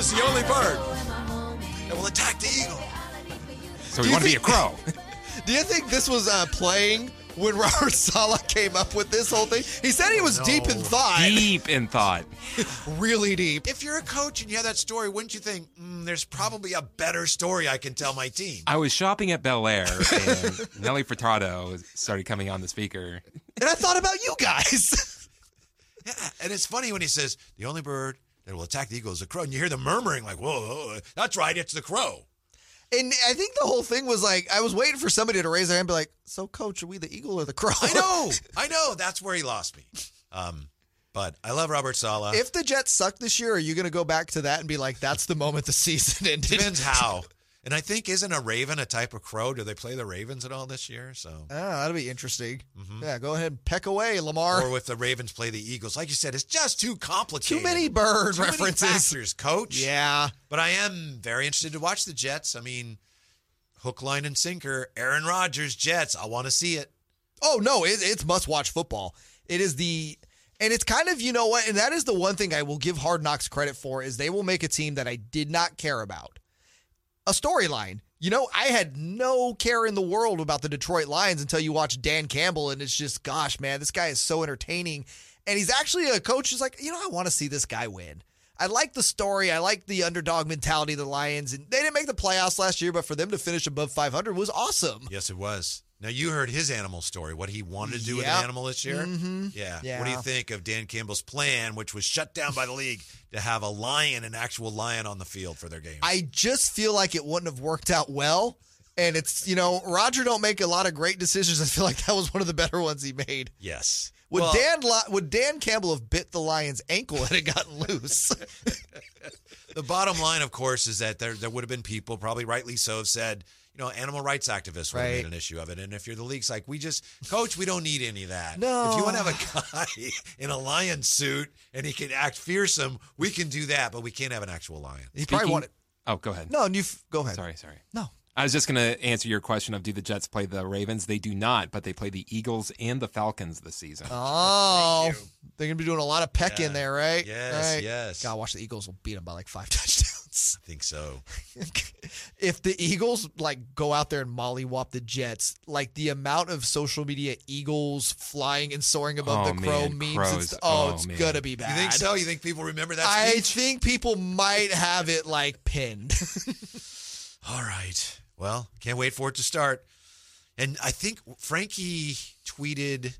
was the only bird that will attack the eagle. So you want to be a crow. Do you think this was uh, playing when Robert Saleh came up with this whole thing? He said he was deep in thought, Deep in thought. really deep. If you're a coach and you have that story, wouldn't you think, mm, there's probably a better story I can tell my team? I was shopping at Bel Air and Nelly Furtado started coming on the speaker. And I thought about you guys. Yeah, and it's funny when he says, the only bird that will attack the eagle as a crow. And you hear the murmuring like, whoa, whoa, that's right, it's the crow. And I think the whole thing was like, I was waiting for somebody to raise their hand and be like, so coach, are we the eagle or the crow? I know, I know. That's where he lost me. Um, but I love Robert Saleh. if the Jets suck this year, are you going to go back to that and be like, that's the moment the season ended? Depends how. And I think isn't a raven a type of crow? Do they play the ravens at all this year? So, Ah, that'll be interesting. Yeah, go ahead and peck away, Lamar. or if the Ravens play the Eagles, like you said, it's just too complicated. Too many bird Too many references. factors, coach. Yeah. But I am very interested to watch the Jets. I mean, hook, line, and sinker. Aaron Rodgers, Jets. I want to see it. Oh no, it, it's must watch football. It is the and it's kind of you know what, and that is the one thing I will give Hard Knocks credit for is they will make a team that I did not care about. A storyline. You know, I had no care in the world about the Detroit Lions until you watch Dan Campbell, and it's just, gosh, man, this guy is so entertaining. And he's actually a coach who's like, you know, I want to see this guy win. I like the story. I like the underdog mentality of the Lions. And they didn't make the playoffs last year, but for them to finish above 500 was awesome. Yes, it was. Now you heard his animal story. What he wanted to do with Yep. an animal this year. Mhm. Yeah. Yeah. What do you think of Dan Campbell's plan, which was shut down by the league, to have a lion, an actual lion, on the field for their game? I just feel like it wouldn't have worked out well. And it's, you know, Roger don't make a lot of great decisions. I feel like that was one of the better ones he made. yes. Would Well, Dan would Dan Campbell have bit the lion's ankle had it gotten loose? The bottom line, of course, is that there there would have been people, probably rightly so, have said, you know, animal rights activists would have made an issue of it. And if you're the league's like, we just, coach, we don't need any of that. No. If you want to have a guy in a lion suit and he can act fearsome, we can do that, but we can't have an actual lion. he probably Speaking- wanted. Oh, go ahead. No, you go ahead. Sorry, sorry. No. I was just going to answer your question of do the Jets play the Ravens? They do not, but they play the Eagles and the Falcons this season. Oh, they're gonna be doing a lot of peck in there, right? Yes, Right. yes. God, watch the Eagles will beat them by like five touchdowns. I think so. if the Eagles like go out there and mollywop the Jets, like the amount of social media Eagles flying and soaring above Oh, the crow man, memes, crows. it's, oh, Oh, it's man. gonna be bad. You think so? You think people remember that I think people might have it like pinned. All right. Well, can't wait for it to start. And I think Frankie tweeted,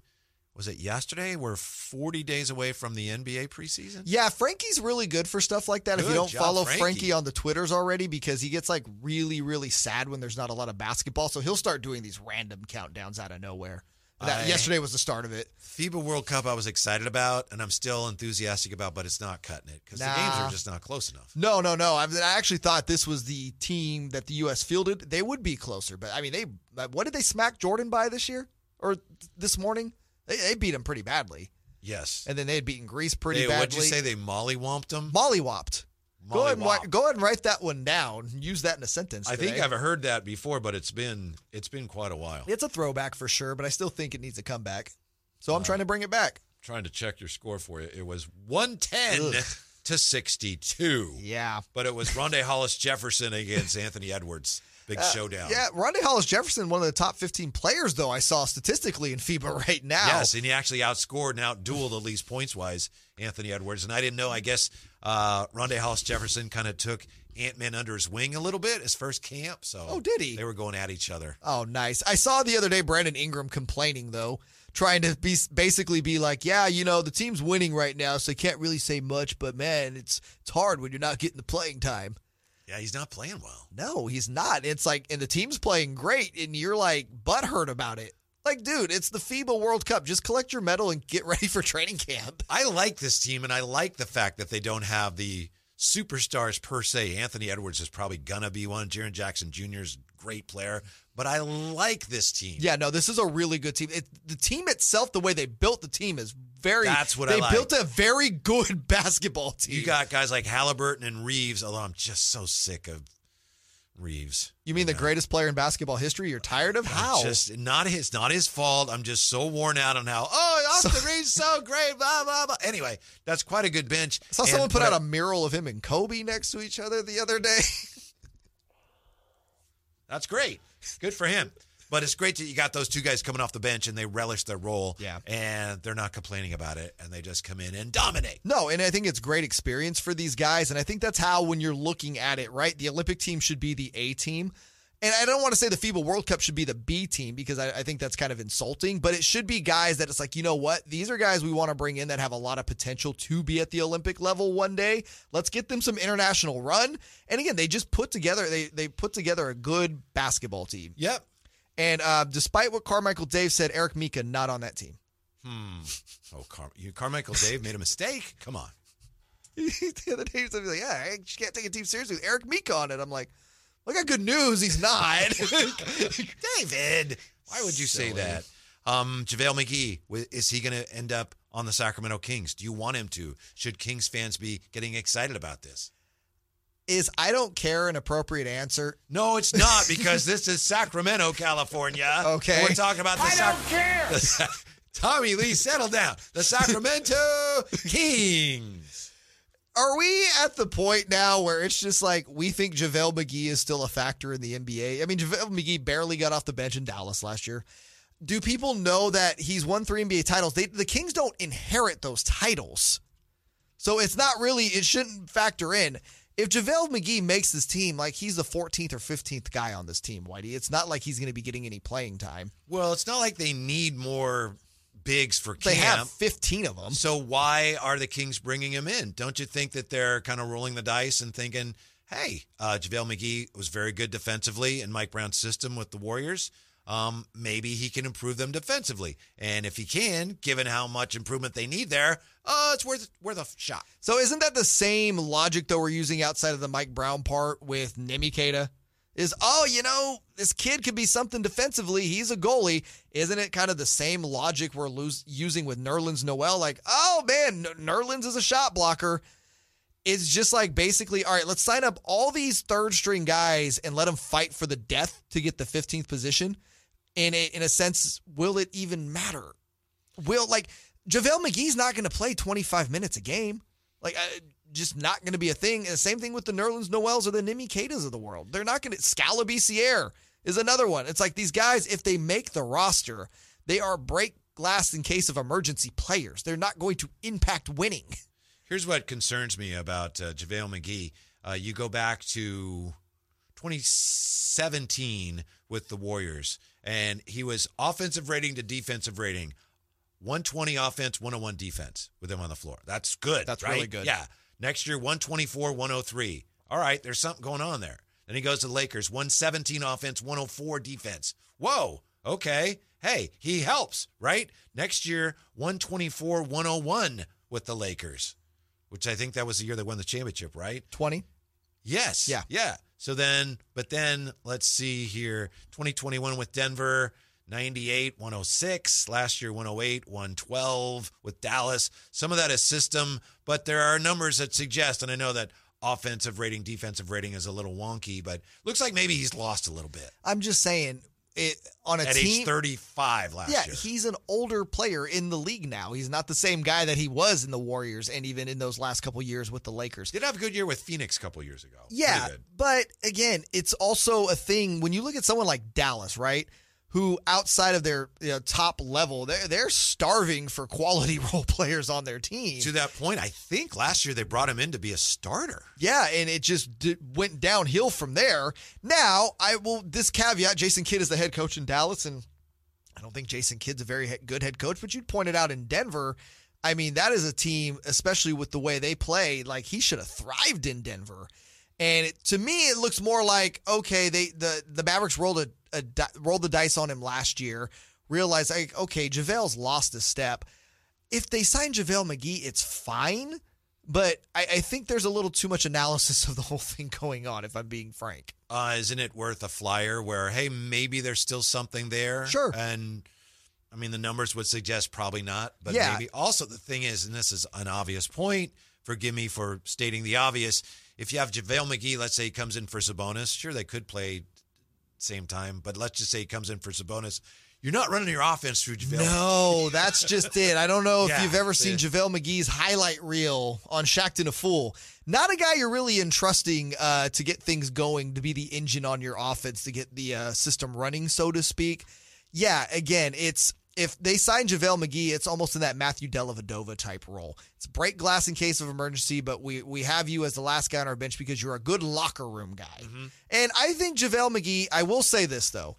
was it yesterday? We're 40 days away from the NBA preseason. yeah, Frankie's really good for stuff like that. if you don't job, follow Frankie. Frankie on the Twitters already, because he gets like really, really sad when there's not a lot of basketball. So he'll start doing these random countdowns out of nowhere. That I- yesterday was the start of it. FIBA World Cup, I was excited about, and I'm still enthusiastic about, but it's not cutting it because the games are just not close enough. No, no, no. I, mean, I actually thought this was the team that the U.S. fielded. They would be closer, but I mean, they what did they smack Jordan by this year or this morning? They, they beat him pretty badly, Yes. and then they had beaten Greece pretty Hey, badly. what'd you say? They mollywomped them? Mollywopped. Go ahead, and, go ahead and write that one down. Use that in a sentence. I think. I've heard that before, but it's been it's been quite a while. It's a throwback for sure, but I still think it needs a comeback. So Uh, I'm trying to bring it back. trying to check your score for you. It was 110 Ugh. to 62. Yeah. But it was Rondae Hollis Jefferson against Anthony Edwards. Big showdown. Uh, Yeah, Rondae Hollis Jefferson, one of the top 15 players, though, I saw statistically in FIBA right now. Yes, and he actually outscored and outdueled at least points wise Anthony Edwards. And I didn't know. I guess uh, Rondae Hollis Jefferson kind of took Ant Man under his wing a little bit his first camp. So Oh, did he? They were going at each other. Oh, nice. I saw the other day Brandon Ingram complaining though, trying to be basically be like, yeah, you know, the team's winning right now, so I can't really say much, but man, it's it's hard when you're not getting the playing time. Yeah, he's not playing well. No, he's not. It's like, and the team's playing great, and you're like butthurt about it. Like, dude, it's the FIBA World Cup. Just collect your medal and get ready for training camp. I like this team, and I like the fact that they don't have the superstars per se. Anthony Edwards is probably gonna be one. Jaren Jackson Jr. is a great player, but I like this team. Yeah, no, this is a really good team. It, the team itself, the way they built the team is very. That's what I they like. built a very good basketball team. You got guys like Halliburton and Reaves, although I'm just so sick of Reaves. You mean the greatest player in basketball history? You're tired of how? Just not his, not his fault. I'm just so worn out on how. Oh, Austin Reaves so great. Blah blah blah. Anyway, that's quite a good bench. I saw And someone put out I- a mural of him and Kobe next to each other the other day. That's great. Good for him. But it's great that you got those two guys coming off the bench and they relish their role. Yeah. And they're not complaining about it and they just come in and dominate. No, and I think it's great experience for these guys. And I think that's how, when you're looking at it, right, the Olympic team should be the A team. And I don't want to say the FIBA World Cup should be the B team because I, I think that's kind of insulting, but it should be guys that it's like, you know what? These are guys we want to bring in that have a lot of potential to be at the Olympic level one day. Let's get them some international run. And again, they just put together they they put together a good basketball team. Yep. And uh, despite what Carmichael Dave said, Eric Mika not on that team. Hmm. Oh, Car- you, Carmichael Dave made a mistake. Come on. the other day, he was like, "Yeah, I can't take a team seriously with Eric Mika on it." I'm like, "I got good news. He's not." David, why would you say Silly. that? Um, JaVale McGee, is he going to end up on the Sacramento Kings? Do you want him to? Should Kings fans be getting excited about this? Is I don't care an appropriate answer? No, it's not because this is Sacramento, California. Okay. We're talking about the I don't care. Tommy Lee, settle down. The Sacramento Kings. Are we at the point now where it's just like we think JaVale McGee is still a factor in the NBA? I mean, JaVale McGee barely got off the bench in Dallas last year. Do people know that he's won three NBA titles? They, the Kings don't inherit those titles. So it's not really, it shouldn't factor in. If JaVale McGee makes this team, like he's the 14th or 15th guy on this team, Whitey, it's not like he's going to be getting any playing time. Well, it's not like they need more bigs for They camp. have 15 of them. So why are the Kings bringing him in? Don't you think that they're kind of rolling the dice and thinking, hey, uh, JaVale McGee was very good defensively in Mike Brown's system with the Warriors. Um, maybe he can improve them defensively. And if he can, given how much improvement they need there, uh, it's worth worth a shot. So isn't that the same logic though we're using outside of the Mike Brown part with Nemikata? Is oh, you know, this kid could be something defensively. He's a goalie. Isn't it kind of the same logic we're using with Nerlens Noel? Like, oh man, Nerlens is a shot blocker. It's just like basically, all right, let's sign up all these third string guys and let them fight for the death to get the 15th position. In a, in a sense, will it even matter? Will like JaVale McGee's not going to play 25 minutes a game. Like, uh, just not going to be a thing. And the same thing with the Nerlens Noels or the Nimi Katas of the world. They're not going to. Skal Labissière is another one. It's like these guys, if they make the roster, they are break glass in case of emergency players. They're not going to impact winning. Here's what concerns me about uh, JaVale McGee. Uh, you go back to 2017 with the Warriors, and he was offensive rating to defensive rating 120 offense, 101 defense with him on the floor. That's good. That's right? really good. Yeah. Next year, 124, 103. All right, there's something going on there. Then he goes to the Lakers, 117 offense, 104 defense. Whoa, okay. Hey, he helps, right? Next year, 124, 101 with the Lakers, which I think that was the year they won the championship, right? 20. Yes. Yeah. Yeah. So then, but then let's see here 2021 with Denver, 98, 106. Last year, 108, 112 with Dallas. Some of that is system, but there are numbers that suggest, and I know that offensive rating, defensive rating is a little wonky, but looks like maybe he's lost a little bit I'm just saying, it on a at team. age 35 last yeah, year. he's an older player in the league now. He's not the same guy that he was in the Warriors and even in those last couple years with the Lakers. Did have a good year with Phoenix a couple years ago. Yeah, but again, it's also a thing when you look at someone like Dallas, right? Who outside of their you know, top level, they're they're starving for quality role players on their team. To that point, I think last year they brought him in to be a starter. Yeah, and it just d- went downhill from there. Now, I will this caveat: Jason Kidd is the head coach in Dallas, and I don't think Jason Kidd's a very good head coach. But you pointed out in Denver, I mean, that is a team, especially with the way they play. Like he should have thrived in Denver. And it, to me, it looks more like okay, they the the Mavericks rolled a, a di- rolled the dice on him last year. Realized like okay, Javale's lost a step. If they sign JaVale McGee, it's fine. But I, I think there's a little too much analysis of the whole thing going on, if I'm being frank. uh, isn't it worth a flyer where hey maybe there's still something there Sure. and i mean the numbers would suggest probably not but Yeah. maybe also the thing is and this is an obvious point forgive me for stating the obvious. If you have JaVale McGee, let's say he comes in for Sabonis, sure, they could play same time, but let's just say he comes in for Sabonis. You're not running your offense through JaVale. No, that's just it. I don't know if Yeah, you've ever seen yeah. JaVale McGee's highlight reel on Shaqtin' a Fool. Not a guy you're really entrusting uh, to get things going, to be the engine on your offense, to get the uh, system running, so to speak. Yeah, again, it's if they sign JaVale McGee, it's almost in that Matthew Dellavedova type role. It's break glass in case of emergency, but we we have you as the last guy on our bench because you're a good locker room guy. Mm-hmm. And I think JaVale McGee, I will say this though.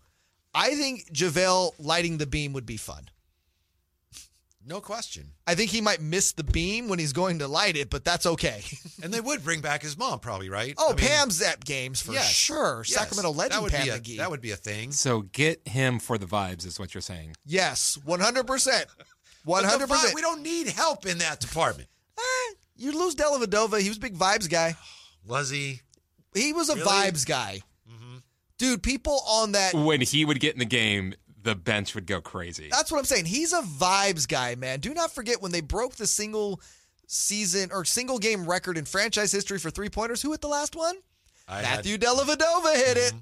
I think JaVale lighting the beam would be fun. No question. I think he might miss the beam when he's going to light it, but that's okay. And they would bring back his mom, probably, right? Oh, I mean, Pam's at games for yes, sure. yes. Sacramento legend that would Pam be a, McGee. That would be a thing. So get him for the vibes, is what you're saying. yes, one hundred percent, one But hundred vi- percent. We don't need help in that department. You lose Dellavedova. He was a big vibes guy. Was he? He was a Really? Mm-hmm. vibes guy. Dude, people on that. When he would get in the game, the bench would go crazy. That's what I'm saying. He's a vibes guy, man. Do not forget when they broke the single season or single game record in franchise history for three pointers. Who hit the last one? I had- Matthew Dellavedova hit it.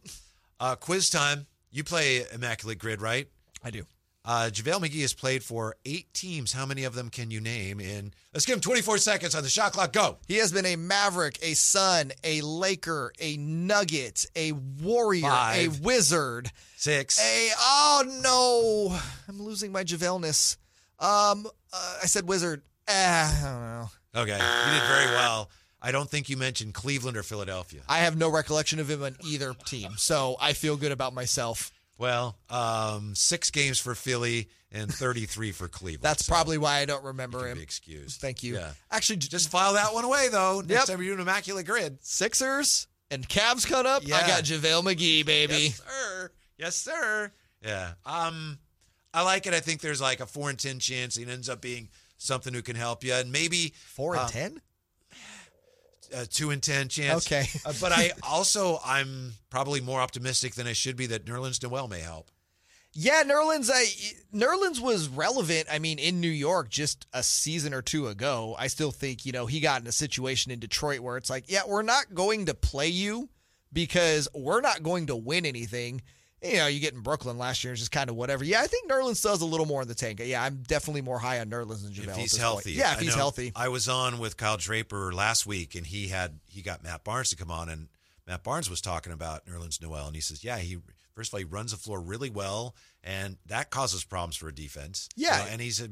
uh, quiz time. You play Immaculate Grid, right? I do. Uh, JaVale McGee has played for eight teams. How many of them can you name? In let's give him 24 seconds on the shot clock. Go. He has been a Maverick, a Sun, a Laker, a Nugget, a Warrior, Five. a Wizard, Six. a oh no, I'm losing my Javelness. Um, uh, I said Wizard. Ah, I don't know. Okay, you did very well. I don't think you mentioned Cleveland or Philadelphia. I have no recollection of him on either team, so I feel good about myself. Well, um, six games for Philly and 33 for Cleveland. That's So probably why I don't remember him. be excused. Thank you. Yeah. Actually, Just file that one away though. Next Yep. time you're doing Immaculate Grid. Sixers and Cavs cut up. I got JaVale McGee, baby. Yes, sir. Yes, sir. Yeah. Um, I like it. I think there's like a four and ten chance he ends up being something who can help you, and maybe Four and uh, ten. A two and ten chance. Okay. Uh, but I also I'm probably more optimistic than I should be that Nerlens Noel may help. Yeah, Nerlens. I Nerlens was relevant. I mean, in New York just a season or two ago. I still think you know he got in a situation in Detroit where it's like, yeah, we're not going to play you because we're not going to win anything. You know, you get in Brooklyn last year, it's just kind of whatever. Yeah, I think Nerlens does a little more in the tank. Yeah, I'm definitely more high on Nerlens than JaVale. if he's healthy. point. Yeah, if I he's know healthy. I was on with Kyle Draper last week, and he had he got Matt Barnes to come on, and Matt Barnes was talking about Nerlens Noel, and he says, yeah, he first of all he runs the floor really well, and that causes problems for a defense. You Yeah. know, and he's a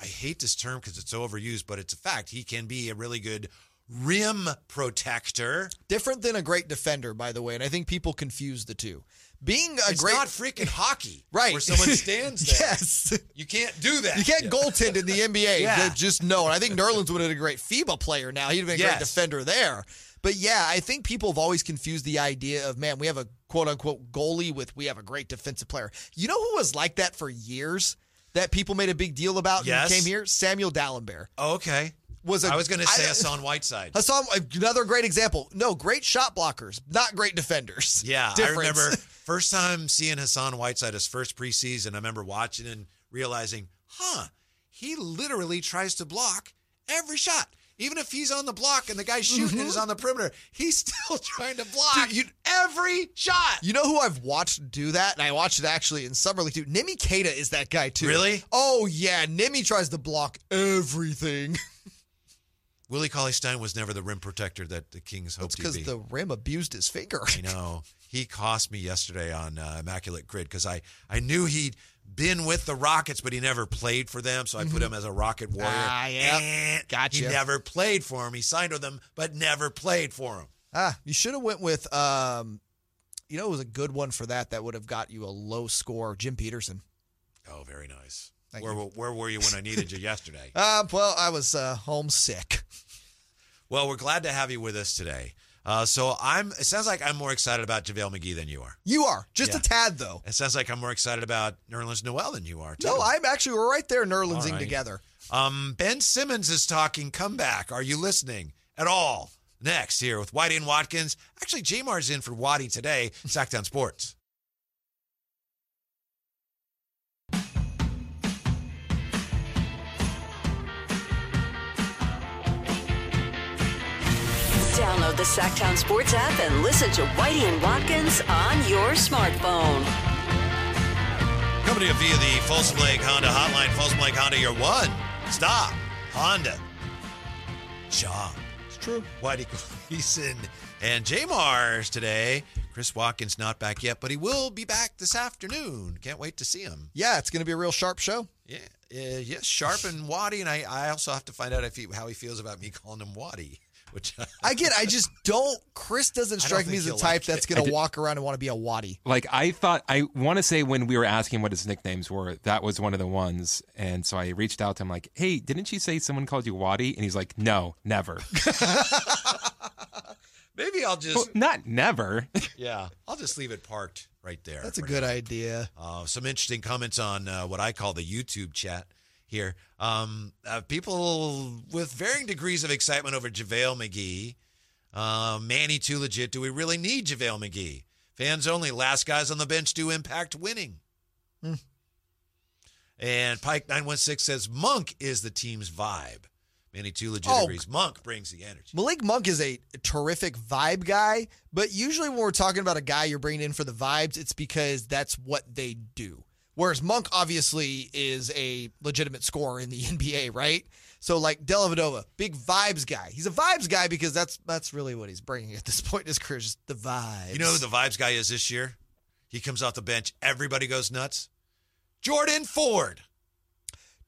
I hate this term because it's so overused, but it's a fact. He can be a really good rim protector. Different than a great defender, by the way, and I think people confuse the two. Being a It's great not freaking hockey, right Where someone stands there. yes. You can't do that. You can't goaltend in the NBA. Yeah. Just know. And I think Nerlens would have been a great FIBA player now. He'd have been a great defender there. But yeah, I think people have always confused the idea of, man, we have a quote unquote goalie with we have a great defensive player. You know who was like that for years that people made a big deal about Yes. when he came here? Samuel Dalembert. Oh, okay. Was a- I was going to say I- Hassan Whiteside. Hassan, another great example. No, great shot blockers, not great defenders. Yeah, Difference. I remember first time seeing Hassan Whiteside his first preseason. I remember watching and realizing, huh, he literally tries to block every shot. Even if he's on the block and the guy shooting is on the perimeter, he's still trying to block Mm-hmm. Dude, you- every shot. You know who I've watched do that? And I watched it actually in Summer League too. Nimi Queta is that guy too. Really? Oh yeah, Nimi tries to block everything. Willie Cauley Stein was never the rim protector that the Kings hoped he'd because the rim abused his finger. I know. He cost me yesterday on uh, Immaculate Grid because I, I knew he'd been with the Rockets, but he never played for them. So I put him as a Rocket Warrior. Mm-hmm. Ah, yep. Eh, Gotcha. He never played for him. He signed with them, but never played for him. Ah, you should have went with um, you know, it was a good one for that. That would have got you a low score. Jim Petersen. Oh, very nice. Thank Where, you. where were you when I needed you yesterday? Uh, well, I was uh, homesick. Well, we're glad to have you with us today. Uh, so I'm. It sounds like I'm more excited about JaVale McGee than you are. You are just Yeah. a tad though. It sounds like I'm more excited about Nerlens Noel than you are. Too. No, I'm actually we're right there, All right. together. Um, ben Simmons is talking comeback. Are you listening at all? Next here with Whitey and Watkins. Actually, Jamar's in for Waddy today. Sactown Sports. Download the Sactown Sports app and listen to Whitey and Watkins on your smartphone. Coming to you via the Folsom Lake Honda Hotline. Folsom Lake Honda, your one stop Honda shop. It's true. Whitey Gleason and Jay Mars today. Chris Watkins not back yet, but he will be back this afternoon. Can't wait to see him. Yeah, it's going to be a real sharp show. Yeah, uh, yes, sharp and Waddy, and I, I also have to find out if he, how he feels about me calling him Waddy. Which I get. I just don't. Chris doesn't strike me as the type like that's going to walk around and want to be a waddy. Like I thought, I want to say when we were asking what his nicknames were, that was one of the ones, and so I reached out to him like, "Hey, didn't you say someone called you Waddy?" And he's like, "No, never. maybe I'll well, just not never." yeah, I'll just leave it parked right there. That's a good now. idea. Uh, some interesting comments on uh, what I call the YouTube chat here. Um, uh, people with varying degrees of excitement over JaVale McGee. Uh, Manny too legit. Do we really need JaVale McGee? Fans only. Last guys on the bench do impact winning. Hmm. And Pike nine one six says Monk is the team's vibe. Manny too legit Oh. agrees. Monk brings the energy. Malik Monk is a terrific vibe guy, but usually when we're talking about a guy you're bringing in for the vibes, it's because that's what they do. Whereas Monk obviously is a legitimate scorer in the NBA, right? So like Dellavedova, big vibes guy. He's a vibes guy because that's that's really what he's bringing at this point in his career, just the vibes. You know who the vibes guy is this year? He comes off the bench. Everybody goes nuts. Jordan Ford.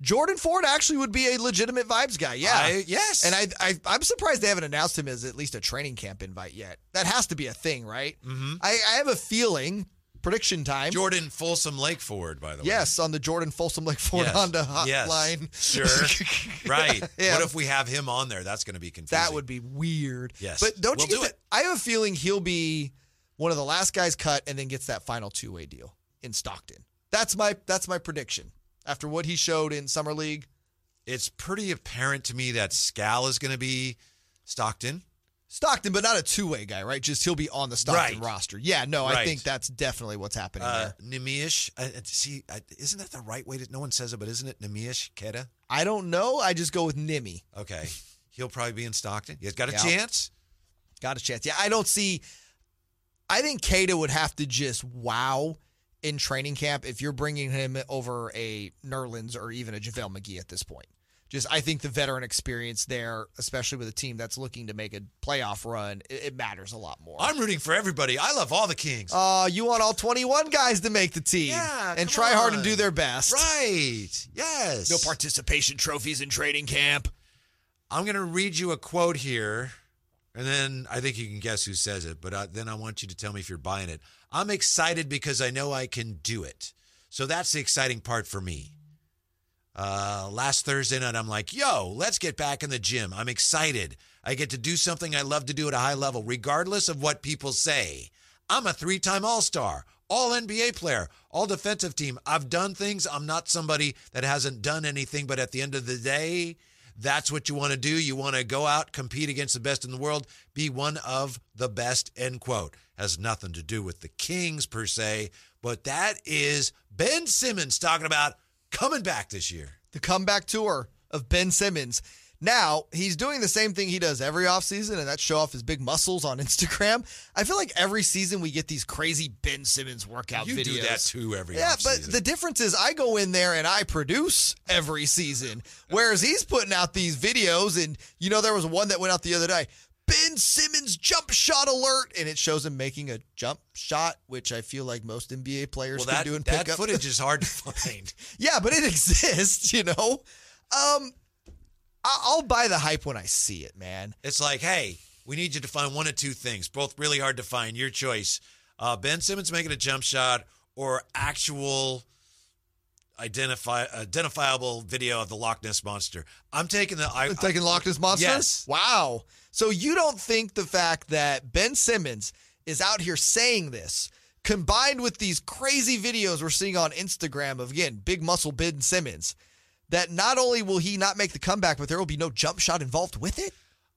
Jordan Ford actually would be a legitimate vibes guy. Yeah. I- yes. And I, I I'm surprised they haven't announced him as at least a training camp invite yet. That has to be a thing, right? Mm-hmm. I, I have a feeling. Prediction time. Jordan Folsom Lake Ford, by the way. Yes, on the Jordan Folsom Lake Ford Yes. Honda Yes. Sure. right. Yeah. What if we have him on there? That's going to be confusing. That would be weird. Yes. But don't We'll you get do it. I have a feeling he'll be one of the last guys cut and then gets that final two way deal in Stockton. That's my that's my prediction. After what he showed in summer league. It's pretty apparent to me that Skal is going to be Stockton. Stockton, but not a two way guy, right? Just he'll be on the Stockton Right. roster. Yeah, no, I think that's definitely what's happening Uh, there. Nemish, uh, uh, see, uh, isn't that the right way to? No one says it, but isn't it Neemias Queta? I don't know. I just go with Nimi. Okay, he'll probably be in Stockton. He's got a Yeah. chance. Got a chance. Yeah, I don't see. I think Queta would have to just wow in training camp if you're bringing him over a Nerlens or even a JaVale McGee at this point. Just, I think the veteran experience there, especially with a team that's looking to make a playoff run, it, it matters a lot more. I'm rooting for everybody. I love all the Kings. Uh, you want all 21 guys to make the team Yeah, and try hard and do their best. right. Yes. No participation trophies in training camp. I'm going to read you a quote here, and then I think you can guess who says it, but uh, then I want you to tell me if you're buying it. I'm excited because I know I can do it. So that's the exciting part for me. Uh, last Thursday night, I'm like, yo, let's get back in the gym. I'm excited. I get to do something I love to do at a high level, regardless of what people say. I'm a three time All Star, All NBA player, All Defensive Team. I've done things. I'm not somebody that hasn't done anything, but at the end of the day, that's what you want to do. You want to go out, compete against the best in the world, be one of the best, end quote. Has nothing to do with the Kings per se, but that is Ben Simmons talking about coming back this year. the comeback tour of Ben Simmons. Now, he's doing the same thing he does every offseason, and that's show off his big muscles on Instagram. I feel like every season we get these crazy Ben Simmons workout You videos. do that too every Yeah, but the difference is I go in there and I produce every season, whereas he's putting out these videos. And you know, there was one that went out the other day. Ben Simmons jump shot alert, and it shows him making a jump shot, which I feel like most NBA players well, can that, do in that pickup. footage is hard to find. Yeah, but it exists, you know. Um, I- I'll buy the hype when I see it, man. It's like, hey, we need you to find one of two things, both really hard to find. Your choice. Uh, ben Simmons making a jump shot or actual identify identifiable video of the Loch Ness monster. I'm taking the I, Taking Loch Ness Monster? Yes. Wow. So you don't think the fact that Ben Simmons is out here saying this, combined with these crazy videos we're seeing on Instagram of, again, big muscle Ben Simmons, that not only will he not make the comeback, but there will be no jump shot involved with it?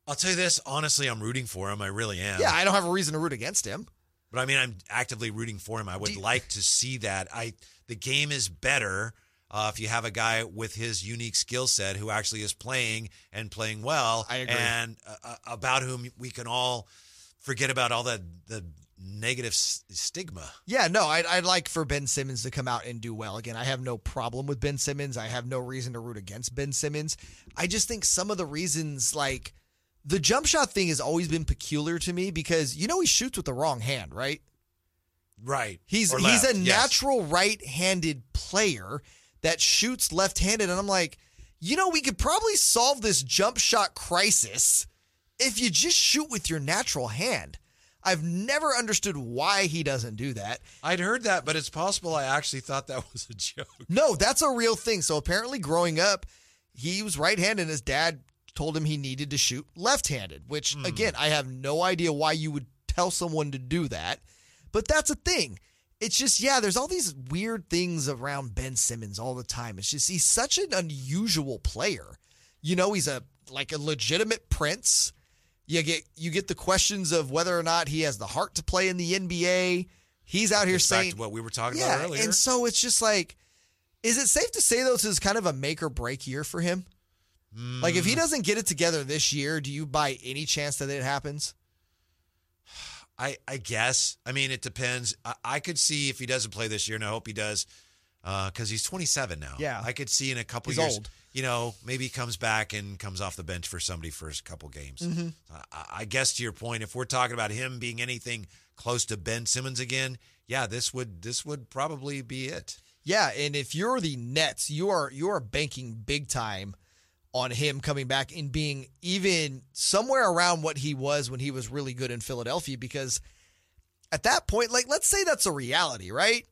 I'll tell you this, honestly, I'm rooting for him. I really am. Yeah, I don't have a reason to root against him. But I mean, I'm actively rooting for him. I would you- like to see that. I the game is better. Uh, if you have a guy with his unique skill set who actually is playing and playing well, I agree. and uh, uh, about whom we can all forget about all the the negative s- stigma. Yeah, no, I'd, I'd like for Ben Simmons to come out and do well. Again, I have no problem with Ben Simmons. I have no reason to root against Ben Simmons. I just think some of the reasons, like the jump shot thing, has always been peculiar to me because you know he shoots with the wrong hand, right? Right. He's Or he's left, a yes. natural right-handed player that shoots left-handed, and I'm like, you know, we could probably solve this jump shot crisis if you just shoot with your natural hand. I've never understood why he doesn't do that. I'd heard that, but it's possible I actually thought that was a joke. No, that's a real thing. So apparently, growing up, he was right-handed. and His dad told him he needed to shoot left-handed. Which, hmm. again, I have no idea why you would tell someone to do that, but that's a thing. It's just yeah, there's all these weird things around Ben Simmons all the time. It's just he's such an unusual player. You know, he's a like a legitimate prince. You get you get the questions of whether or not he has the heart to play in the NBA. He's out here back saying what we were talking yeah, about earlier. and so it's just like, is it safe to say though this is kind of a make or break year for him? Like if he Mm. doesn't get it together this year, do you buy any chance that it happens? I, I guess. I mean, it depends. I, I could see if he doesn't play this year, and I hope he does, because he's 27 now. Yeah. I could see in a couple He's years. old. You know, maybe he comes back and comes off the bench for somebody for a couple games. Mm-hmm. I, I guess to your point, if we're talking about him being anything close to Ben Simmons again, yeah, this would this would probably be it. Yeah, and if you're the Nets, you are you are banking big time on him coming back and being even somewhere around what he was when he was really good in Philadelphia because at that point like let's say that's a reality, right?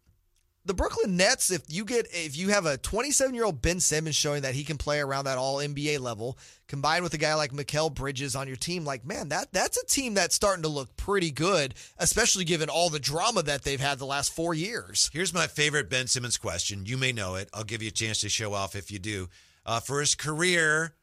The Brooklyn Nets if you get if you have a 27-year-old Ben Simmons showing that he can play around that all NBA level combined with a guy like Mikal Bridges on your team like man that that's a team that's starting to look pretty good especially given all the drama that they've had the last 4 years. Here's my favorite Ben Simmons question. You may know it. I'll give you a chance to show off if you do. Uh, for his career,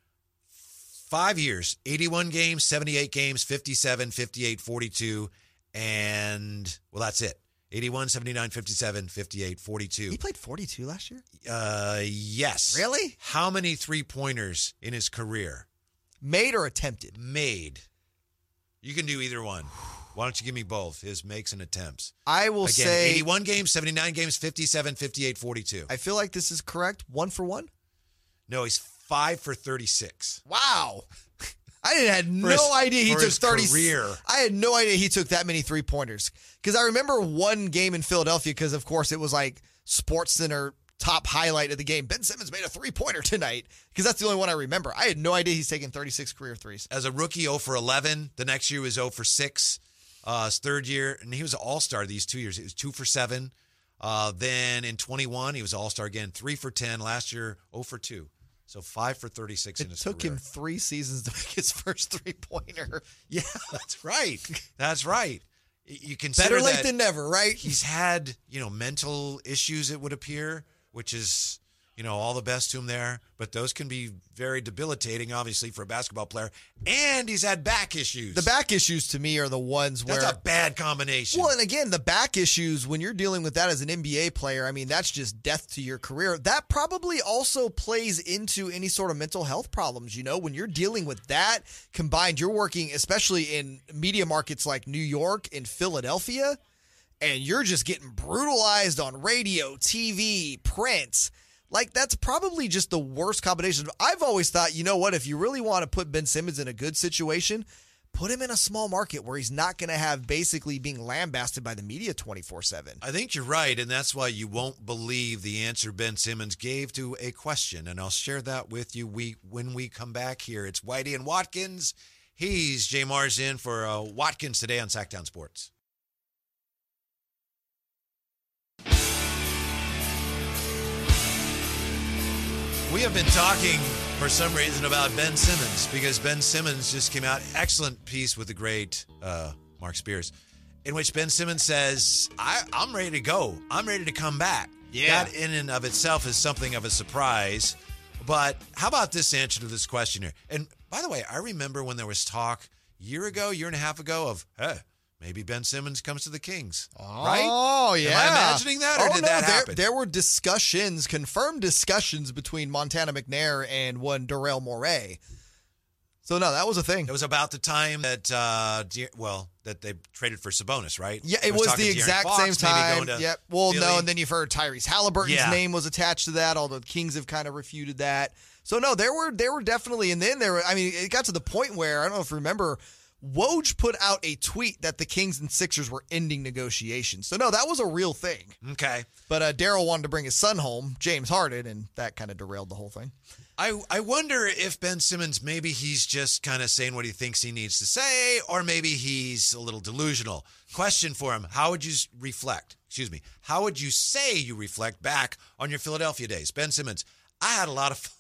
five years, 81 games, 78 games, 57, 58, 42, and, well, that's it. 81, 79, 57, 58, 42. He played 42 last year? Uh, yes. Really? How many three pointers in his career Made or attempted? made? You can do either one. Why don't you give me both? His makes and attempts. I will Again, say 81 games, 79 games, 57, 58, 42. I feel like this is correct. One for one. No, he's five for 36. Wow. I didn't had no his- idea he took his 30 career. I had no idea he took that many three pointers. Because I remember one game in Philadelphia, because of course it was like Sports Center top highlight of the game. Ben Simmons made a three pointer tonight. Because that's the only one I remember. I had no idea he's taken 36 career threes. As a rookie, 0 for 11. The next year was 0 for 6. Uh, his third year, and he was an all star these two years. It was 2 for 7. Uh, then in 21, he was all star again, 3 for 10. Last year, 0 for 2. So 5 for 36 in It his took career. him three seasons to make his first three pointer. Yeah, that's right. That's right. You consider Better late than never, right? he's had, you know, mental issues, it would appear, which is, you know, all the best to him there. But those can be very debilitating, obviously, for a basketball player. And he's had back issues. The back issues to me are the ones where That's a bad combination. Well, and again, the back issues, when you're dealing with that as an NBA player, I mean, that's just death to your career. That probably also plays into any sort of mental health problems. You know, when you're dealing with that combined, you're working, especially in media markets like New York and Philadelphia, and you're just getting brutalized on radio, TV, print. Like, that's probably just the worst combination. I've always thought, you know what, if you really want to put Ben Simmons in a good situation, put him in a small market where he's not going to have basically being lambasted by the media 24 7. I think you're right, and that's why you won't believe the answer Ben Simmons gave to a question. And I'll share that with you we, when we come back here. It's Whitey and Watkins. He's Jay Mars in for uh, Watkins today on Sactown Sports. We have been talking for some reason about Ben Simmons because Ben Simmons just came out excellent piece with the great uh, Marc Spears, in which Ben Simmons says, I, "I'm ready to go. I'm ready to come back." Yeah. that in and of itself is something of a surprise. But how about this answer to this question here? And by the way, I remember when there was talk year ago, year and a half ago of, "Hey, maybe Ben Simmons comes to the Kings. right? Oh yeah. Am I imagining that, or oh, did no, that there, happen? There were discussions, confirmed discussions between Montana McNair and one Daryl Morey. So no, that was a thing. It was about the time that, uh, De- well, that they traded for Sabonis, right? Yeah, I it was the exact Fox, same time. Yep. Well, no, and then you've heard Tyrese Halliburton's Yeah. name was attached to that. Although the Kings have kind of refuted that. So no, there were there were definitely, and then there were. I mean, it got to the point where I don't know if you remember. Woj put out a tweet that the Kings and Sixers were ending negotiations. So no, that was a real thing. Okay. But uh, Daryl wanted to bring his son home, James Harden, and that kind of derailed the whole thing. I, I wonder if Ben Simmons maybe he's just kind of saying what he thinks he needs to say, or maybe he's a little delusional. Question for him: How would you reflect? Excuse me. How would you say you reflect back on your Philadelphia days, Ben Simmons? I had a lot of, fun.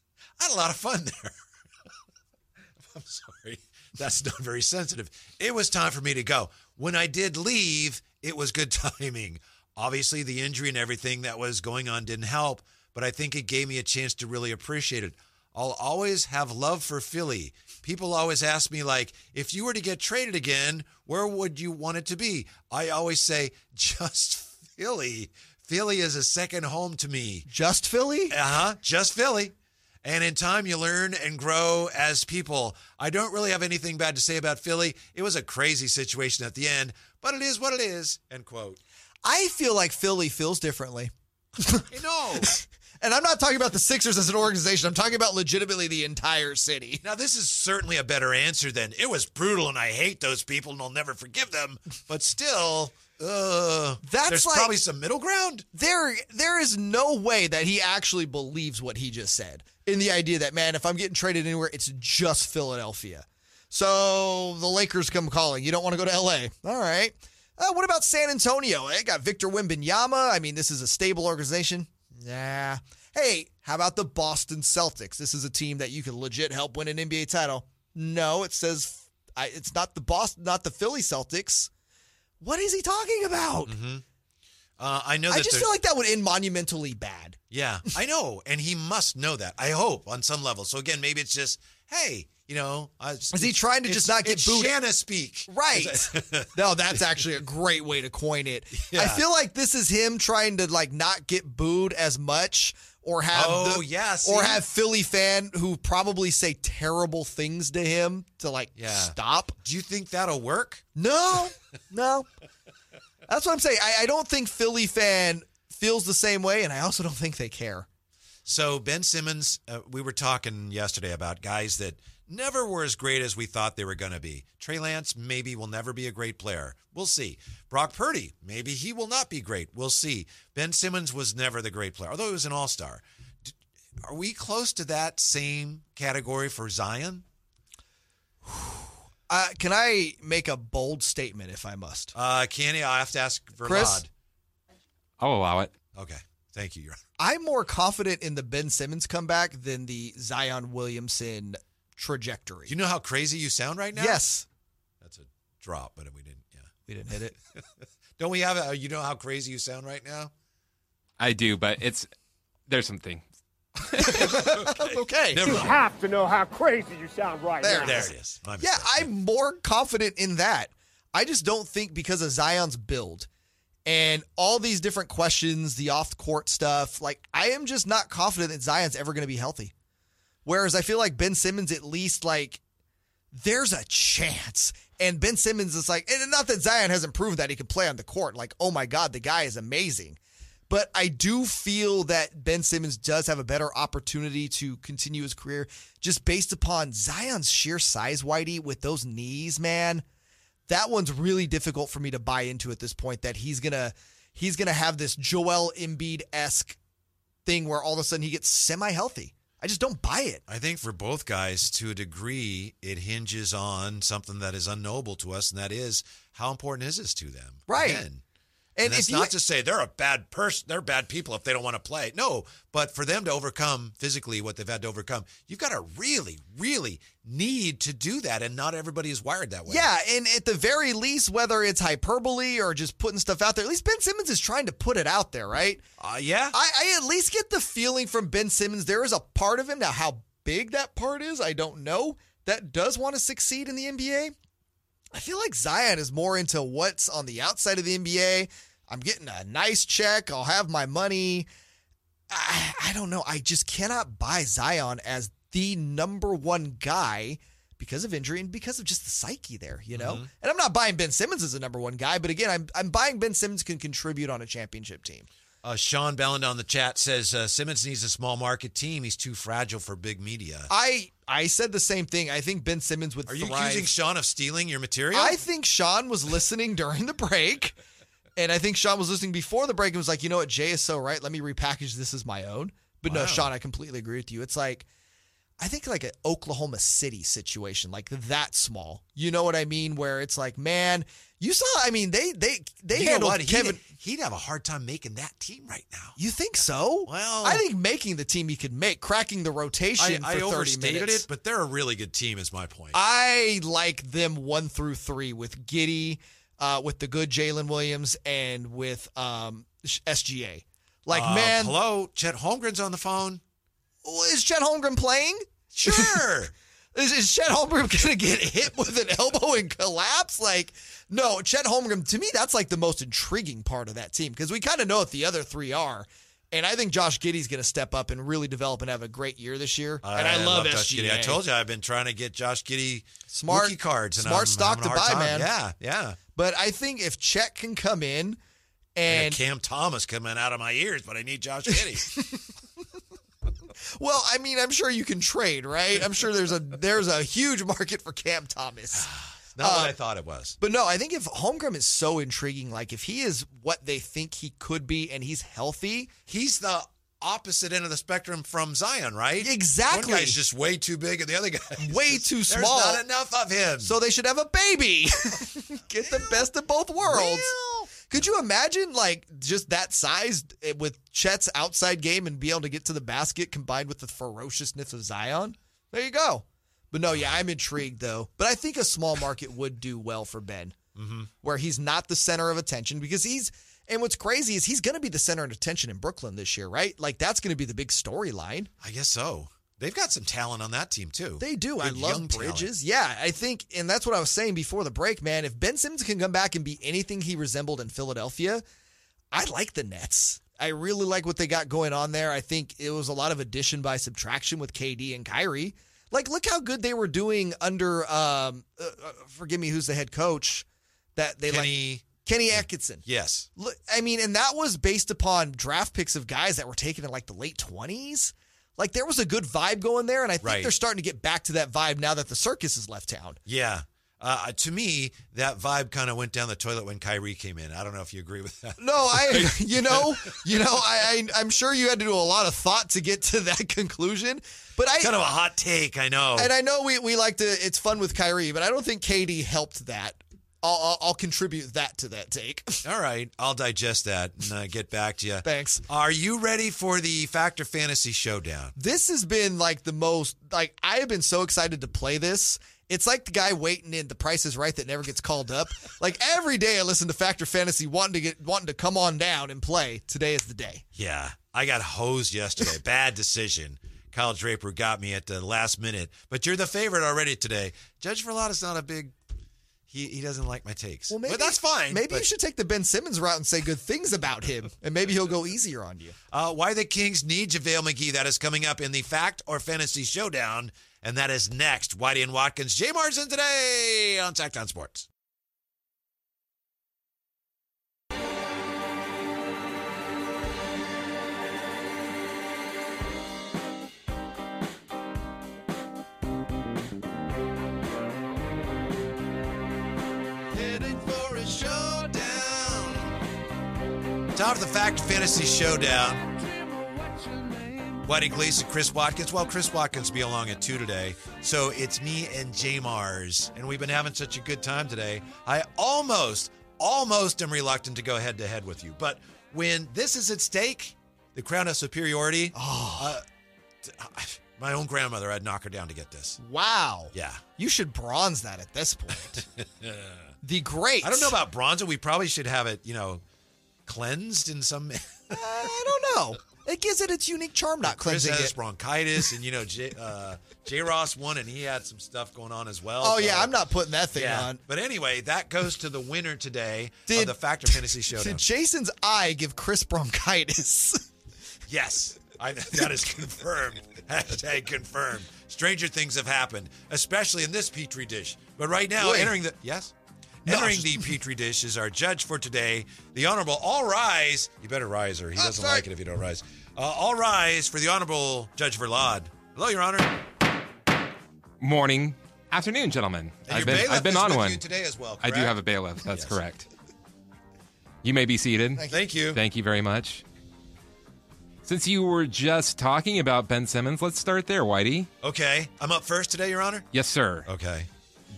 I had a lot of fun there. I'm sorry, that's not very sensitive. It was time for me to go. When I did leave, it was good timing. Obviously, the injury and everything that was going on didn't help, but I think it gave me a chance to really appreciate it. I'll always have love for Philly. People always ask me, like, if you were to get traded again, where would you want it to be? I always say, just Philly. Philly is a second home to me. Just Philly? Uh huh. Just Philly. And in time, you learn and grow as people. I don't really have anything bad to say about Philly. It was a crazy situation at the end, but it is what it is. End quote. I feel like Philly feels differently. Know. And I'm not talking about the Sixers as an organization. I'm talking about legitimately the entire city. now, this is certainly a better answer than it was brutal and I hate those people and I'll never forgive them. But still, uh, That's there's like- probably some middle ground. There, there is no way that he actually believes what he just said in the idea that, man, if I'm getting traded anywhere, it's just Philadelphia. So the Lakers come calling. You don't want to go to LA. All right. Uh, what about San Antonio? They got Victor Wembanyama. I mean, this is a stable organization. Yeah. Hey, how about the Boston Celtics? This is a team that you can legit help win an NBA title. No, it says I, it's not the Boston, not the Philly Celtics. What is he talking about? Uh, I know that I just feel like that would end monumentally bad. Yeah, I know, and he must know that. I hope on some level. So again, maybe it's just, hey, you know, uh, Is he trying to just not get it's booed? Shanna speak, Right. no, that's actually a great way to coin it. I feel like this is him trying to like not get booed as much or have Oh, the- see? or have Philly fan who probably say terrible things to him to like Yeah. stop. Do you think that'll work? No, no. That's what I'm saying. I, I don't think Philly fan feels the same way, and I also don't think they care. So Ben Simmons, uh, we were talking yesterday about guys that never were as great as we thought they were going to be. Trey Lance maybe will never be a great player. We'll see. Brock Purdy, maybe he will not be great. We'll see. Ben Simmons was never the great player, although he was an all-star. Are we close to that same category for Zion? Uh, can I make a bold statement if I must? Uh, Kenny, I have to ask for Chris? I'll allow it. Okay. Thank you. Your Honor. I'm more confident in the Ben Simmons comeback than the Zion Williamson trajectory. You know how crazy you sound right now? yes, That's a drop, but we didn't. Yeah. we didn't hit it. Don't we have a, uh, you know how crazy you sound right now? I do, but it's there's something. okay. Never You mind. have to know how crazy you sound right There now. There it is. My Yeah, mistake. I'm more confident in that. I just don't think because of Zion's build and all these different questions, the off court stuff, like I am just not confident that Zion's ever going to be healthy. Whereas I feel like Ben Simmons, at least, like there's a chance. And Ben Simmons is like, and not that Zion hasn't proven that he can play on the court. Like, oh my God, the guy is amazing. But I do feel that Ben Simmons does have a better opportunity to continue his career just based upon Zion's sheer size, Whitey, with those knees, man. That one's really difficult for me to buy into at this point that he's gonna he's gonna have this Joel Embiid esque thing where all of a sudden he gets semi healthy. I just don't buy it. I think for both guys, to a degree, it hinges on something that is unknowable to us, and that is how important is this to them? Right. Again. And And, that's if you- not to say they're a bad person, they're bad people if they don't want to play. No, but for them to overcome physically what they've had to overcome, you've got to really, really need to do that, and not everybody is wired that way. Yeah, and at the very least, whether it's hyperbole or just putting stuff out there, at least Ben Simmons is trying to put it out there, right? uh, yeah. I, I at least get the feeling from Ben Simmons there is a part of him now. How big that part is, I don't know. That does want to succeed in the NBA. I feel like Zion is more into what's on the outside of the NBA. I'm getting a nice check. I'll have my money. I, I don't know. I just cannot buy Zion as the number one guy because of injury and because of just the psyche there, you know? And I'm not buying Ben Simmons as a number one guy, but again, I'm, I'm buying Ben Simmons can contribute on a championship team. Uh, Sean Belland on the chat says uh, Simmons needs a small market team. He's too fragile for big media. I I said the same thing. I think Ben Simmons would Are you thrive. accusing Sean of stealing your material? I think Sean was listening during the break. And I think Sean was listening before the break and was like, you know what, Jay is so right. Let me repackage this as my own. But no, Sean, I completely agree with you. It's like, I think like an Oklahoma City situation, like that small. You know what I mean? Where it's like, man, you saw. I mean, they they they you handled? He'd, Kevin. he'd have a hard time making that team right now. You think so? Well- I think making the team he could make, cracking the rotation I for thirty overstated minutes. it, but they're a really good team. Is my point. I like them one through three with Giddey, uh, with the good Jalen Williams, and with um, SGA. Like, Uh, man, hello, Chet Holmgren's on the phone. Oh, is Chet Holmgren playing? Sure. Is, is Chet Holmgren going to get hit with an elbow and collapse? Like, no, Chet Holmgren, to me, that's like the most intriguing part of that team because we kind of know what the other three are. And I think Josh Giddey's going to step up and really develop and have a great year this year. and I, love, Josh SGA. Giddey. I told you I've been trying to get Josh Giddey Smart- rookie cards. And smart I'm stock a to buy, time. man. Yeah, yeah. But I think if Chet can come in And, and Cam Thomas coming out of my ears, but I need Josh Giddey. Well, I mean, I'm sure you can trade, right? I'm sure there's a there's a huge market for Cam Thomas. Not what Uh, I thought it was. But no, I think if Holmgren is so intriguing, like if he is what they think he could be and he's healthy, He's the opposite end of the spectrum from Zion, right? Exactly. One guy's just way too big, and the other guy Way too There's small. not enough of him. so they should have a baby. Get the best of both worlds. Well, Could you imagine like just that size eh, with Chet's outside game and be able to get to the basket combined with the ferociousness of Zion? There you go. But no, yeah, I'm intrigued though. But I think a small market would do well for Ben, where he's not the center of attention because he's. And what's crazy is he's going to be the center of attention in Brooklyn this year, right? Like that's going to be the big storyline. I guess so. They've got some talent on that team too. They do. I love young talent. Bridges. Yeah, I think, and that's what I was saying before the break, man. If Ben Simmons can come back and be anything he resembled in Philadelphia, I like the Nets. I really like what they got going on there. I think it was a lot of addition by subtraction with KD and Kyrie. Like, look how good they were doing under. Um, uh, uh, forgive me, who's the head coach? That they like Kenny, Kenny Atkinson. yes. Look, I mean, and that was based upon draft picks of guys that were taken in like the late twenties. Like there was a good vibe going there, and I think Right. they're starting to get back to that vibe now that the circus has left town. Yeah. Uh, to me, that vibe kind of went down the toilet when Kyrie came in. I don't know if you agree with that. No, I, you know, you know, I, I, I'm sure you had to do a lot of thought to get to that conclusion, but I, Kind of a hot take, I know. and I know we, we like to, it's fun with Kyrie, but I don't think KD helped that. I'll, I'll, I'll contribute that to that take. All right, I'll digest that and uh, get back to you. Thanks. Are you ready for the Fact or Fantasy Showdown? this has been like the most like I have been so excited to play this. It's like the guy waiting in the price is right that never gets called up. like every day I listen to Fact or Fantasy wanting to get wanting to come on down and play. Today is the day. Yeah, I got hosed yesterday. Bad decision. Kyle Draper got me at the last minute, but you're the favorite already today. Judge Verlato's not a big. He, he doesn't like my takes. Well, maybe but that's fine. Maybe but, you should take the Ben Simmons route and say good things about him, and maybe he'll go easier on you. Uh, why the Kings need JaVale McGee. That is coming up in the Fact or Fantasy Showdown, and that is next. Whitey and Watkins, Jay Marsden today on Sactown Sports. Time for the Fact Fantasy Showdown. Whitey Gleason, Chris Watkins. Well, Chris Watkins will be along at two today. So it's me and J Mars. And we've been having such a good time today. I almost, almost am reluctant to go head to head with you. But when this is at stake, the crown of superiority, uh, my own grandmother, I'd knock her down to get this. Wow. Yeah. You should bronze that at this point. the great. I don't know about bronzer. We probably should have it, you know, cleansed in some. I don't know. It gives it its unique charm, not Chris cleansing has it. bronchitis, and you know, J, uh, J. Ross won, and he had some stuff going on as well. Oh so- yeah, I'm not putting that thing Yeah, on. but anyway, that goes to the winner today Did- of the Fact or Fantasy Showdown. Did Jason's eye give Chris bronchitis? Yes, I, that is confirmed. Hashtag confirmed. Stranger things have happened, especially in this petri dish. But right now, Wait. entering the yes, entering just- the petri dish is our judge for today, the Honorable All Rise. You better rise, or he Oh, doesn't sorry. like it if you don't rise. Uh, all rise for the Honorable Judge Verlad. Hello, Your Honor. Morning, afternoon, gentlemen. And I've your been bailiff I've been is on with one. you today as well. I do correct? have a bailiff. That's Yes. correct. You may be seated. Thank you. Thank you very much. Since you were just talking about Ben Simmons, let's start there, Whitey. Okay, I'm up first today, Your Honor. Yes, sir. Okay.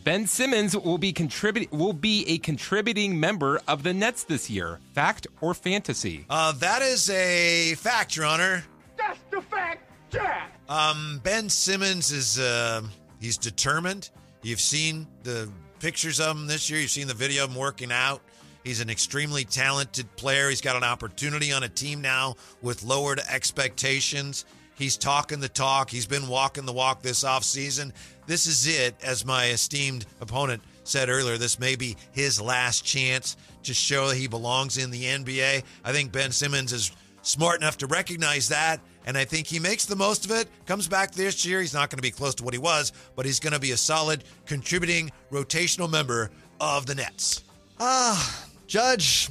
Ben Simmons will be contributing will be a contributing member of the Nets this year. Fact or fantasy? Uh, that is a fact, Your Honor. That's the fact, Jack. Um, ben Simmons is uh, he's determined. You've seen the pictures of him this year. You've seen the video of him working out. He's an extremely talented player. He's got an opportunity on a team now with lowered expectations. He's talking the talk. He's been walking the walk this offseason. This is it, as my esteemed opponent said earlier. This may be his last chance to show that he belongs in the NBA. I think Ben Simmons is smart enough to recognize that. And I think he makes the most of it. Comes back this year. He's not going to be close to what he was, but he's going to be a solid contributing rotational member of the Nets. Ah, Judge,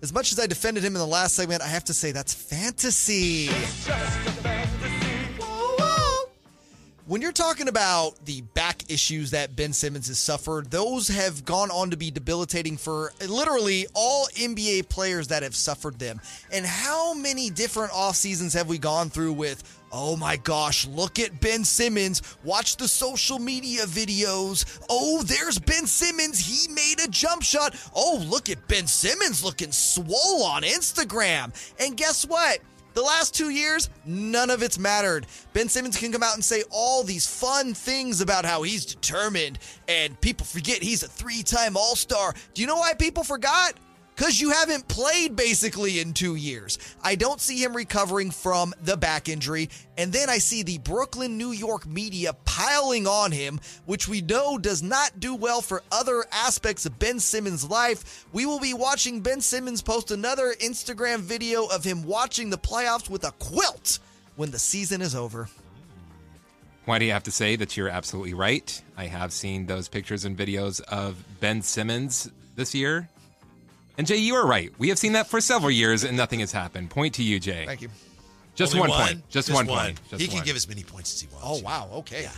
as much as I defended him in the last segment, I have to say that's fantasy. When you're talking about the back issues that Ben Simmons has suffered, those have gone on to be debilitating for literally all NBA players that have suffered them. And how many different off seasons have we gone through with, oh my gosh, look at Ben Simmons, watch the social media videos. Oh, there's Ben Simmons, he made a jump shot. Oh, look at Ben Simmons looking swole on Instagram. And guess what? The last two years, none of it's mattered. Ben Simmons can come out and say all these fun things about how he's determined, and people forget he's a three time All Star. Do you know why people forgot? Because you haven't played basically in two years. I don't see him recovering from the back injury. And then I see the Brooklyn, New York media piling on him, which we know does not do well for other aspects of Ben Simmons' life. We will be watching Ben Simmons post another Instagram video of him watching the playoffs with a quilt when the season is over. Why do you have to say that you're absolutely right? I have seen those pictures and videos of Ben Simmons this year. And Jay, you are right. We have seen that for several years and nothing has happened. Point to you, Jay. Thank you. Just Only one, point. Just, one, point. Just he can one. give as many points as he wants. Oh, wow. Okay.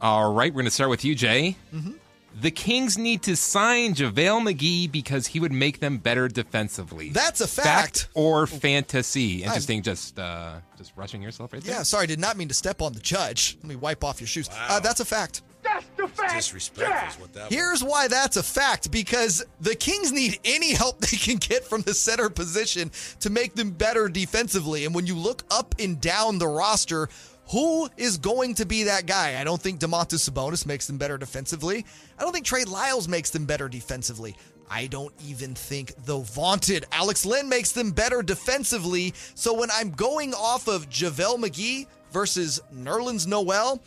All right, we're going to start with you, Jay. Mm-hmm. The Kings need to sign JaVale McGee because he would make them better defensively. That's a fact. or fantasy. Interesting. Just uh, just rushing yourself right there. Yeah, sorry, did not mean to step on the judge. Let me wipe off your shoes. Uh, that's a fact. That's the fact, Disrespectful Jack. is what that was. Here's why that's a fact because the Kings need any help they can get from the center position to make them better defensively. And when you look up and down the roster, who is going to be that guy? I don't think Domantas Sabonis makes them better defensively. I don't think Trey Lyles makes them better defensively. I don't even think the vaunted Alex Len makes them better defensively. So when I'm going off of JaVale McGee versus Nerlens Noel,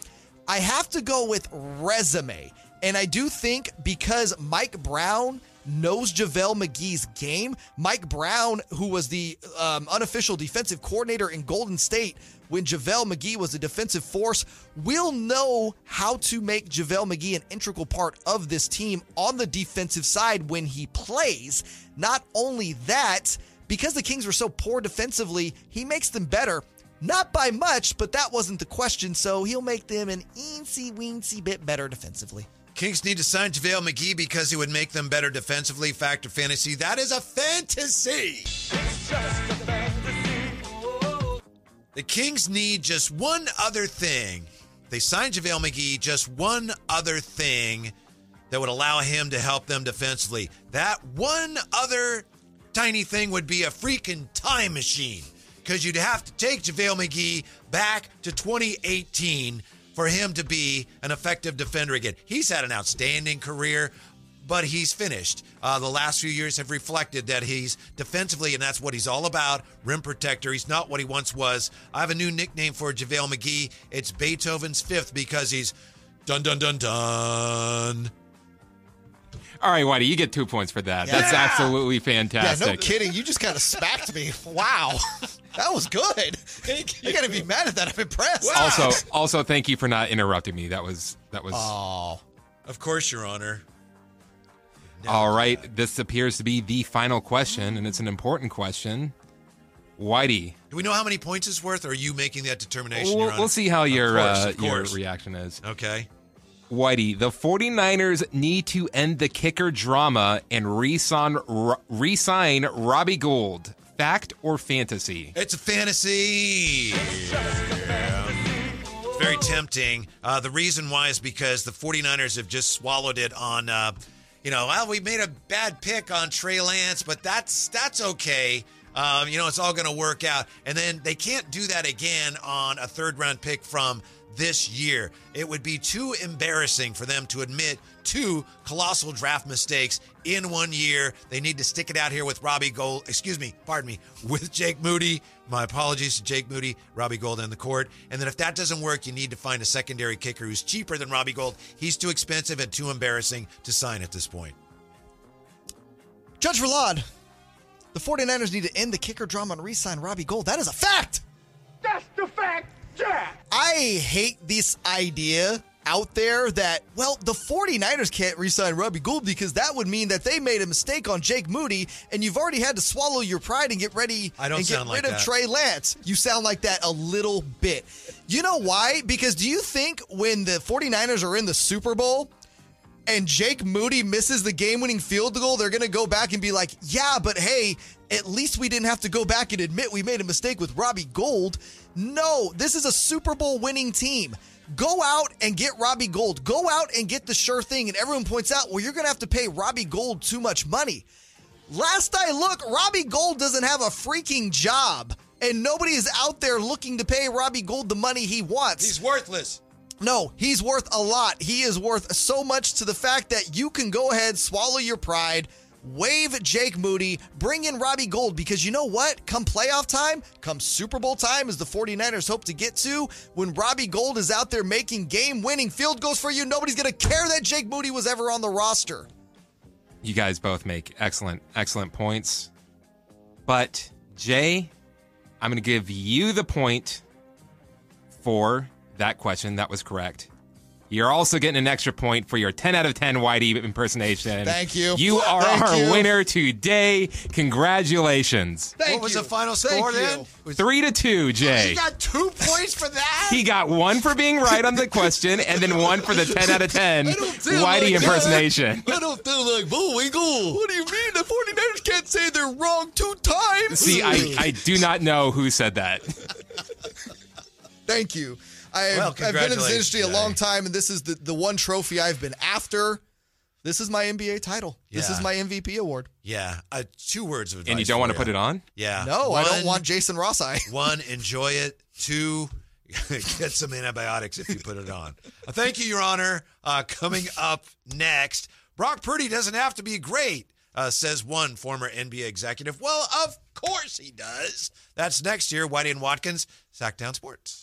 I have to go with resume. And I do think because Mike Brown knows JaVale McGee's game, Mike Brown, who was the um, unofficial defensive coordinator in Golden State when JaVale McGee was a defensive force, will know how to make JaVale McGee an integral part of this team on the defensive side when he plays. Not only that, because the Kings were so poor defensively, he makes them better. Not by much, but that wasn't the question, so he'll make them an eensy weensy bit better defensively. Kings need to sign JaVale McGee because he would make them better defensively. Fact or fantasy. That is a fantasy. The Kings need just one other thing. They signed JaVale McGee, just one other thing that would allow him to help them defensively. That one other tiny thing would be a freaking time machine because you'd have to take JaVale McGee back to 2018 for him to be an effective defender again. He's had an outstanding career. but he's finished. Uh, the last few years have reflected that he's defensively, and that's what he's all about rim protector. He's not what he once was. I have a new nickname for JaVale McGee. It's Beethoven's fifth because he's dun dun dun dun. All right, Whitey, you get two points for that. That's Yeah. absolutely Yeah, fantastic. no kidding. You just kind of smacked me. Wow. That was good. You got to be mad at that. I'm impressed. Also, also, thank you for not interrupting me. That was that was Oh. Of course, Your Honor. all right. This appears to be the final question, and it's an important question. Whitey, Do we know how many points it's worth, or are you making that determination? we'll, we'll see how your course, uh, your reaction is. Okay. Whitey, the 49ers need to end the kicker drama and re-sign, re-sign Robbie Gould. Fact or fantasy? It's a fantasy. It's very tempting. Uh, the reason why is because the 49ers have just swallowed it on, uh, you know, well, we made a bad pick on Trey Lance, but that's that's okay. Um, you know, it's all going to work out. And then they can't do that again on a third round pick from this year. It would be too embarrassing for them to admit two colossal draft mistakes in one year. They need to stick it out here with Robbie Gould, excuse me, pardon me, with Jake Moody. My apologies to Jake Moody, Robbie Gould in the court. And then if that doesn't work, you need to find a secondary kicker who's cheaper than Robbie Gould. He's too expensive and too embarrassing to sign at this point. Judge Verlad, the 49ers need to end the kicker drama and re-sign Robbie Gould. That is a fact. That's the fact, Jack. I hate this idea out there that, well, the 49ers can't re-sign Robbie Gould because that would mean that they made a mistake on Jake Moody and you've already had to swallow your pride and get ready I don't and get sound rid like of. Trey Lance. You sound like that a little bit. You know why? Because do you think when the 49ers are in the Super Bowl and Jake Moody misses the game winning field goal, they're going to go back and be like, yeah, but hey, at least we didn't have to go back and admit we made a mistake with Robbie Gould. No, this is a Super Bowl winning team. Go out and get Robbie Gould. Go out and get the sure thing. And everyone points out, well, you're going to have to pay Robbie Gould too much money. Last I look, Robbie Gould doesn't have a freaking job. And nobody is out there looking to pay Robbie Gould the money he wants. He's worthless. No, he's worth a lot. He is worth so much to the fact that you can go ahead, swallow your pride, wave Jake Moody, bring in Robbie Gould, because you know what? Come playoff time, come Super Bowl time, as the 49ers hope to get to, when Robbie Gould is out there making game winning field goals for you, nobody's going to care that Jake Moody was ever on the roster. You guys both make excellent, excellent points. But, Jay, I'm going to give you the point for that question. That was correct. You're also getting an extra point for your 10 out of 10 Whitey impersonation. Thank you. You are Thank our you. winner today. Congratulations. Thank what was you. the final score you. then? Was- Three to two, Jay. He got two points for that? He got one for being right on the question, and then one for the 10 out of 10 Whitey like that. impersonation. I don't feel like Bullwinkle. What do you mean? The 49ers can't say they're wrong two times. See, I, I do not know who said that. Thank you. I have, Well, I've been in this industry a long time, and this is the, the one trophy I've been after. This is my NBA title. This is my MVP award. Yeah, uh, two words of advice. And you don't want to put it on? Yeah. No, I don't want Jason Ross eye. One, enjoy it. Two, get some antibiotics if you put it on. Uh, thank you, Your Honor. Uh, coming up next, Brock Purdy doesn't have to be great, uh, says one former NBA executive. Well, of course he does. That's next year. Whitey and Watkins, Sactown Sports.